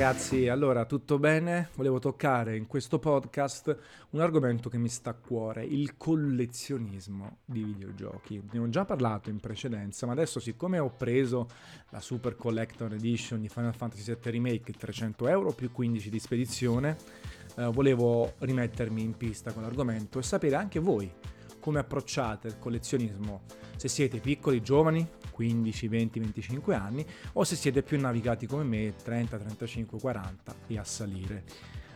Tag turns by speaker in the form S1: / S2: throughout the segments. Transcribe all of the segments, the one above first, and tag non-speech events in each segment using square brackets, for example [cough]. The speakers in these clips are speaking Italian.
S1: ragazzi, allora tutto bene? Volevo toccare in questo podcast un argomento che mi sta a cuore, il collezionismo di videogiochi. Ne ho già parlato in precedenza, ma adesso siccome ho preso la Super Collector Edition di Final Fantasy VII Remake, 300 euro più 15 di spedizione, eh, volevo rimettermi in pista con l'argomento e sapere anche voi come approcciate il collezionismo, se siete piccoli, giovani, 15, 20, 25 anni, o se siete più navigati come me, 30, 35, 40 e a salire.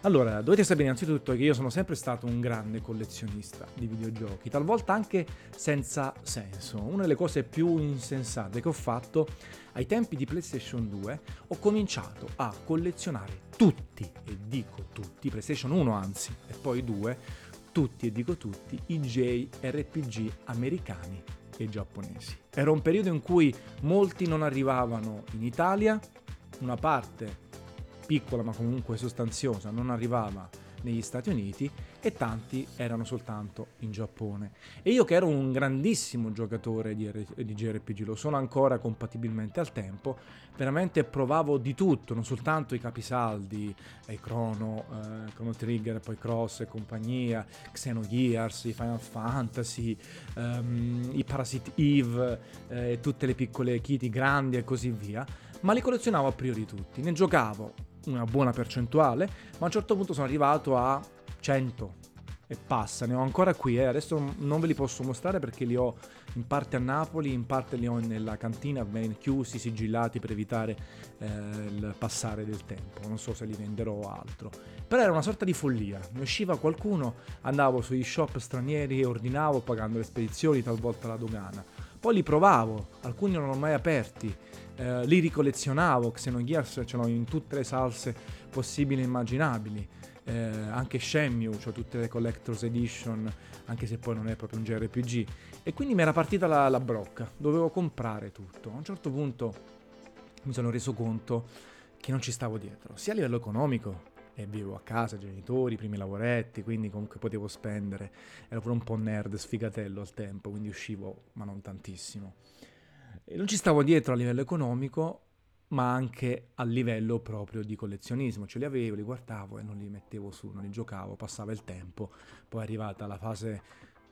S1: Allora, dovete sapere innanzitutto che io sono sempre stato un grande collezionista di videogiochi, talvolta anche senza senso. Una delle cose più insensate che ho fatto ai tempi di PlayStation 2 ho cominciato a collezionare tutti, e dico tutti, PlayStation 1 anzi, e poi 2, tutti, e dico tutti, i JRPG americani e giapponesi. Era un periodo in cui molti non arrivavano in Italia, una parte piccola ma comunque sostanziosa non arrivava negli Stati Uniti e tanti erano soltanto in Giappone. E io che ero un grandissimo giocatore di, R- di JRPG, lo sono ancora compatibilmente al tempo, veramente provavo di tutto, non soltanto i capisaldi, i Chrono, eh, Chrono Trigger, poi Cross e compagnia, Xenogears, i Final Fantasy, ehm, i Parasite Eve, eh, tutte le piccole kitty grandi e così via, ma li collezionavo a priori tutti, ne giocavo una buona percentuale, ma a un certo punto sono arrivato a 100 e passa, ne ho ancora qui, eh. adesso non ve li posso mostrare perché li ho in parte a Napoli, in parte li ho nella cantina ben chiusi, sigillati per evitare eh, il passare del tempo, non so se li venderò o altro. Però era una sorta di follia, mi usciva qualcuno, andavo sui shop stranieri e ordinavo pagando le spedizioni, talvolta la dogana. Poi li provavo, alcuni non erano mai aperti, eh, li ricollezionavo, Xenogears ce l'ho in tutte le salse possibili e immaginabili, eh, anche Shenmue, cioè tutte le Collector's Edition, anche se poi non è proprio un JRPG. E quindi mi era partita la, la brocca, dovevo comprare tutto. A un certo punto mi sono reso conto che non ci stavo dietro, sia a livello economico, e vivevo a casa, genitori, primi lavoretti, quindi comunque potevo spendere. Ero pure un po' nerd, sfigatello al tempo, quindi uscivo, ma non tantissimo. E non ci stavo dietro a livello economico, ma anche a livello proprio di collezionismo. Ce li avevo, li guardavo e non li mettevo su, non li giocavo, passava il tempo. Poi è arrivata la fase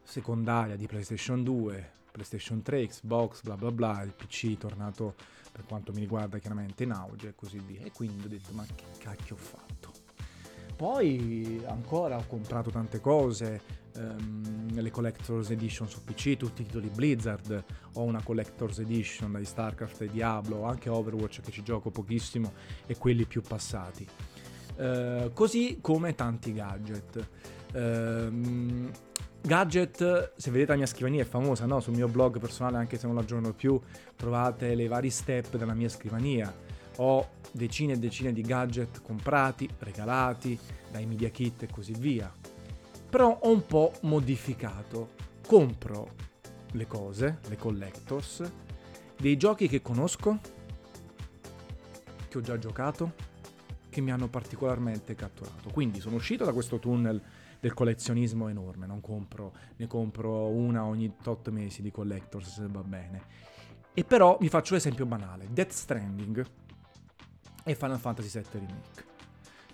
S1: secondaria di PlayStation 2, PlayStation 3, Xbox, bla bla bla, il PC è tornato per quanto mi riguarda chiaramente in auge e così via. E quindi ho detto ma che cacchio ho fatto? Poi ancora ho comprato tante cose, ehm, le Collector's Edition su PC, tutti i titoli Blizzard, ho una Collector's Edition di StarCraft e Diablo, anche Overwatch che ci gioco pochissimo e quelli più passati. Eh, così come tanti gadget. Eh, gadget, se vedete la mia scrivania è famosa, no? Sul mio blog personale, anche se non la aggiorno più, trovate le vari step della mia scrivania. Ho decine e decine di gadget comprati, regalati, dai media kit e così via però ho un po' modificato. Compro le cose, le collectors, dei giochi che conosco, che ho già giocato, che mi hanno particolarmente catturato. Quindi sono uscito da questo tunnel del collezionismo enorme, non compro, ne compro una ogni 8 mesi di collectors se va bene. E però vi faccio l'esempio banale, Death Stranding e Final Fantasy VII Remake.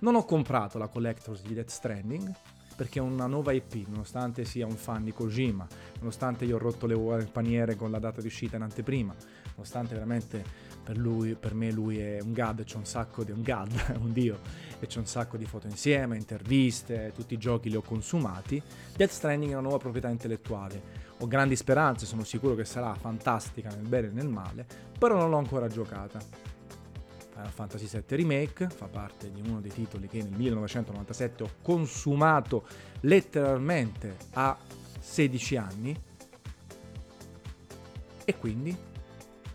S1: Non ho comprato la collectors di Death Stranding perché è una nuova IP, nonostante sia un fan di Kojima, nonostante io ho rotto le uova nel paniere con la data di uscita in anteprima, nonostante veramente per, lui, per me lui è un god, c'è un sacco di un god, [laughs] un dio, e c'è un sacco di foto insieme, interviste, tutti i giochi li ho consumati. Death Stranding è una nuova proprietà intellettuale. Ho grandi speranze, sono sicuro che sarà fantastica nel bene e nel male, però non l'ho ancora giocata. Final Fantasy VII Remake, fa parte di uno dei titoli che nel 1997 ho consumato letteralmente a 16 anni e quindi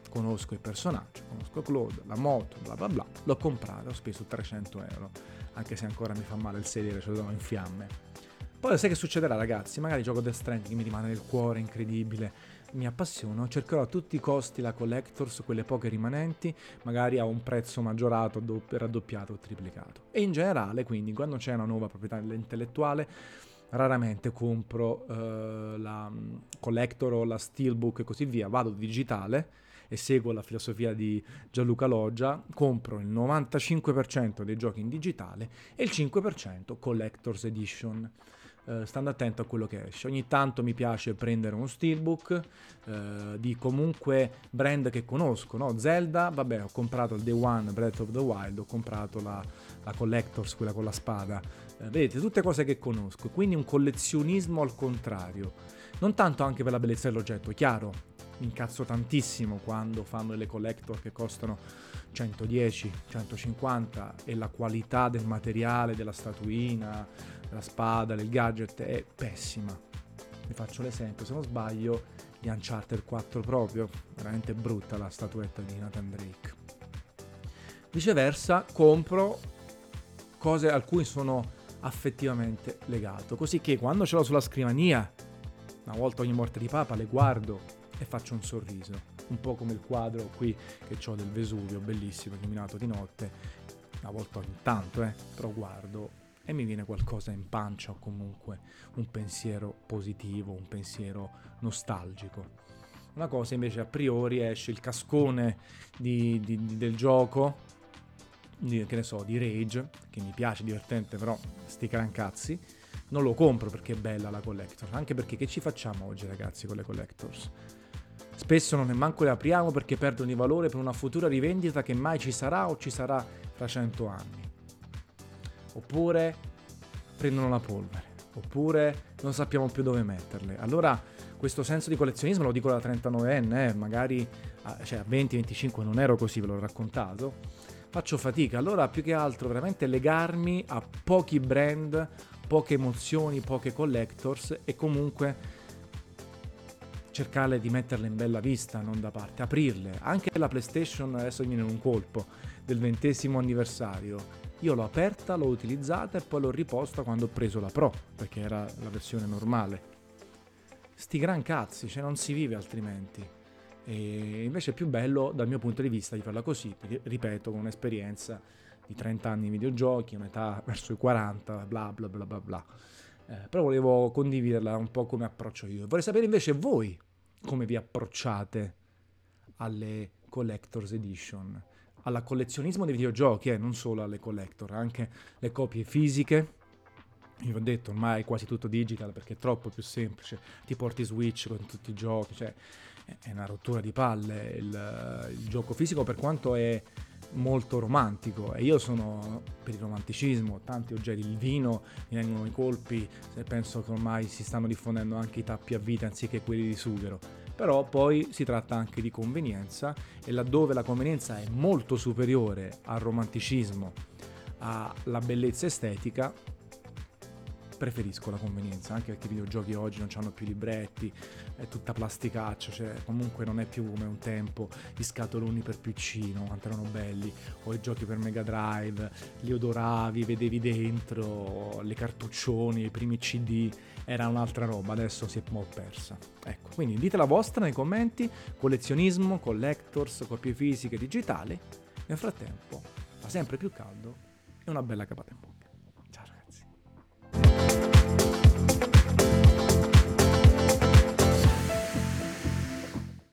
S1: conosco i personaggi, conosco Claude, la moto, bla bla bla, l'ho comprato, ho speso 300 euro, anche se ancora mi fa male il sedere, ce l'ho in fiamme. Poi sai che succederà ragazzi, magari gioco Death Stranding mi rimane nel cuore incredibile, mi appassiono, cercherò a tutti i costi la collectors, quelle poche rimanenti, magari a un prezzo maggiorato, raddoppiato o triplicato. E in generale, quindi, quando c'è una nuova proprietà intellettuale, raramente compro uh, la mm, collector o la steelbook e così via, vado digitale e seguo la filosofia di Gianluca Loggia, compro il 95% dei giochi in digitale e il 5% Collector's Edition. Uh, stando attento a quello che esce. Ogni tanto mi piace prendere uno steelbook uh, di comunque brand che conosco, no? Zelda, vabbè, ho comprato il Day One Breath of the Wild, ho comprato la, la Collectors, quella con la spada. Uh, vedete, tutte cose che conosco, quindi un collezionismo al contrario. Non tanto anche per la bellezza dell'oggetto, chiaro, mi incazzo tantissimo quando fanno delle collector che costano 110, 150 e la qualità del materiale, della statuina, della spada, del gadget è pessima. Vi faccio l'esempio, se non sbaglio, di Uncharted 4 proprio, veramente brutta la statuetta di Nathan Drake. Viceversa, compro cose a cui sono affettivamente legato, così che quando ce l'ho sulla scrivania, una volta ogni morte di papa, le guardo e faccio un sorriso. Un po' come il quadro qui che ho del Vesuvio, bellissimo, illuminato di notte. Una volta ogni tanto, eh, però guardo e mi viene qualcosa in pancia o comunque un pensiero positivo, un pensiero nostalgico. Una cosa invece a priori esce il cascone di, di, di, del gioco, che ne so, di Rage, che mi piace, divertente, però sti crancazzi. Non lo compro perché è bella la collector, anche perché che ci facciamo oggi ragazzi con le collectors? Spesso non ne manco le apriamo perché perdono di valore per una futura rivendita che mai ci sarà o ci sarà fra cento anni oppure prendono la polvere, oppure non sappiamo più dove metterle. Allora questo senso di collezionismo, lo dico da 39enne, eh, magari a, cioè a 20-25 non ero così, ve l'ho raccontato, faccio fatica. Allora più che altro veramente legarmi a pochi brand, poche emozioni, poche collectors e comunque cercare di metterle in bella vista, non da parte, aprirle. Anche la PlayStation, adesso mi viene un colpo, del ventesimo anniversario io l'ho aperta, l'ho utilizzata e poi l'ho riposta quando ho preso la Pro, perché era la versione normale. Sti gran cazzi, cioè non si vive altrimenti. E invece è più bello dal mio punto di vista di farla così, perché, ripeto, con un'esperienza di 30 anni in videogiochi, un'età [laughs] verso i 40, bla bla bla bla bla. Eh, però volevo condividerla un po' come approccio io. Vorrei sapere invece voi come vi approcciate alle Collector's Edition alla collezionismo dei videogiochi, eh, non solo alle collector, anche le copie fisiche. Io ho detto ormai è quasi tutto digital perché è troppo più semplice. Ti porti Switch con tutti i giochi, cioè è una rottura di palle il, il gioco fisico per quanto è molto romantico e io sono per il romanticismo, tanti oggetti, il vino mi vengono i colpi, penso che ormai si stanno diffondendo anche i tappi a vita anziché quelli di sughero però poi si tratta anche di convenienza e laddove la convenienza è molto superiore al romanticismo, alla bellezza estetica, preferisco la convenienza, anche perché i videogiochi oggi non hanno più libretti, è tutta plasticaccia, cioè comunque non è più come un tempo i scatoloni per PC, no? quanto erano belli, o i giochi per Mega Drive, li odoravi, vedevi dentro, le cartuccioni, i primi CD, era un'altra roba, adesso si è un po' persa. Ecco, quindi dite la vostra nei commenti, collezionismo, collectors, copie fisiche, digitali, nel frattempo fa sempre più caldo e una bella capatempo.